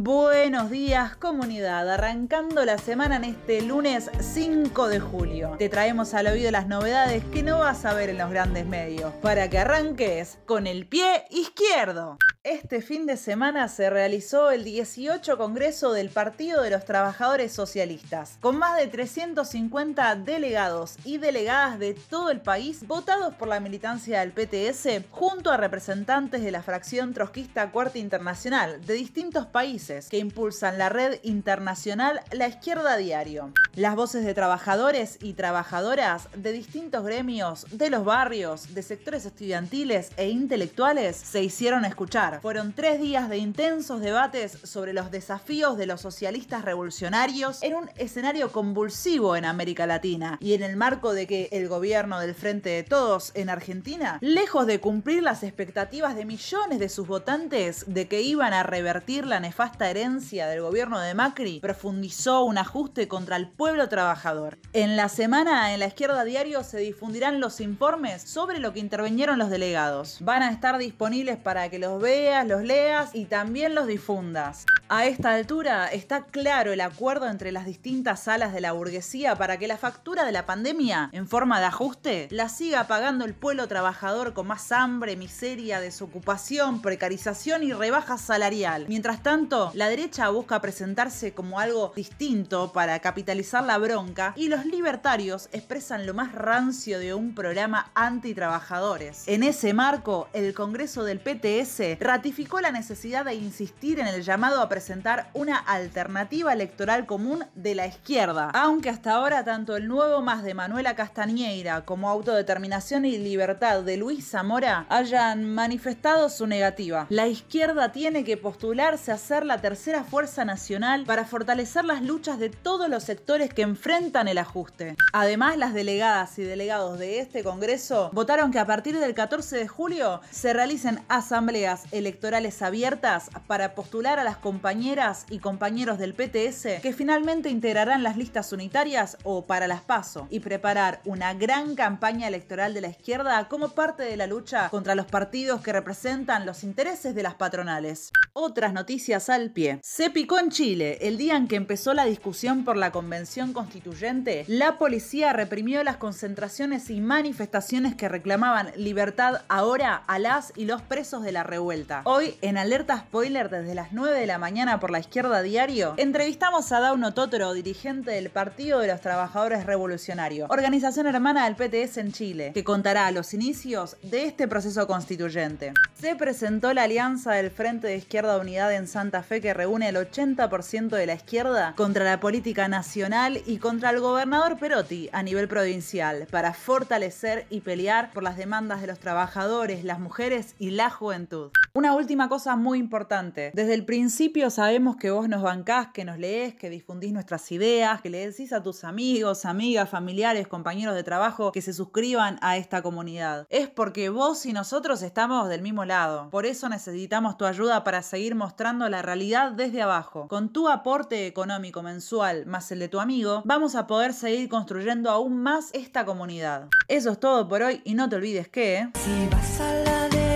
Buenos días comunidad, arrancando la semana en este lunes 5 de julio. Te traemos al oído las novedades que no vas a ver en los grandes medios, para que arranques con el pie izquierdo. Este fin de semana se realizó el 18 Congreso del Partido de los Trabajadores Socialistas, con más de 350 delegados y delegadas de todo el país votados por la militancia del PTS, junto a representantes de la fracción trotskista Cuarta Internacional de distintos países que impulsan la red internacional La Izquierda Diario. Las voces de trabajadores y trabajadoras de distintos gremios, de los barrios, de sectores estudiantiles e intelectuales se hicieron escuchar fueron tres días de intensos debates sobre los desafíos de los socialistas revolucionarios en un escenario convulsivo en América Latina y en el marco de que el gobierno del Frente de Todos en Argentina, lejos de cumplir las expectativas de millones de sus votantes de que iban a revertir la nefasta herencia del gobierno de Macri, profundizó un ajuste contra el pueblo trabajador. En la semana en la izquierda diario se difundirán los informes sobre lo que intervinieron los delegados. Van a estar disponibles para que los vean los leas y también los difundas. A esta altura está claro el acuerdo entre las distintas salas de la burguesía para que la factura de la pandemia, en forma de ajuste, la siga pagando el pueblo trabajador con más hambre, miseria, desocupación, precarización y rebaja salarial. Mientras tanto, la derecha busca presentarse como algo distinto para capitalizar la bronca y los libertarios expresan lo más rancio de un programa antitrabajadores. En ese marco, el Congreso del PTS ratificó la necesidad de insistir en el llamado a presentar una alternativa electoral común de la izquierda, aunque hasta ahora tanto el nuevo más de Manuela Castañeira como Autodeterminación y Libertad de Luis Zamora hayan manifestado su negativa. La izquierda tiene que postularse a ser la tercera fuerza nacional para fortalecer las luchas de todos los sectores que enfrentan el ajuste. Además, las delegadas y delegados de este Congreso votaron que a partir del 14 de julio se realicen asambleas electorales abiertas para postular a las compañías y compañeros del PTS que finalmente integrarán las listas unitarias o para las PASO y preparar una gran campaña electoral de la izquierda como parte de la lucha contra los partidos que representan los intereses de las patronales. Otras noticias al pie. Se picó en Chile. El día en que empezó la discusión por la convención constituyente, la policía reprimió las concentraciones y manifestaciones que reclamaban libertad ahora a las y los presos de la revuelta. Hoy, en alerta spoiler desde las 9 de la mañana, por la izquierda diario, entrevistamos a Dauno Totoro, dirigente del Partido de los Trabajadores Revolucionarios, organización hermana del PTS en Chile, que contará los inicios de este proceso constituyente. Se presentó la alianza del Frente de Izquierda Unidad en Santa Fe que reúne el 80% de la izquierda contra la política nacional y contra el gobernador Perotti a nivel provincial para fortalecer y pelear por las demandas de los trabajadores, las mujeres y la juventud. Una última cosa muy importante. Desde el principio sabemos que vos nos bancás, que nos lees, que difundís nuestras ideas, que le decís a tus amigos, amigas, familiares, compañeros de trabajo que se suscriban a esta comunidad. Es porque vos y nosotros estamos del mismo lado. Por eso necesitamos tu ayuda para seguir mostrando la realidad desde abajo. Con tu aporte económico mensual más el de tu amigo, vamos a poder seguir construyendo aún más esta comunidad. Eso es todo por hoy y no te olvides que... Si vas derecha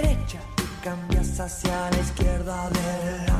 cambias hacia la izquierda del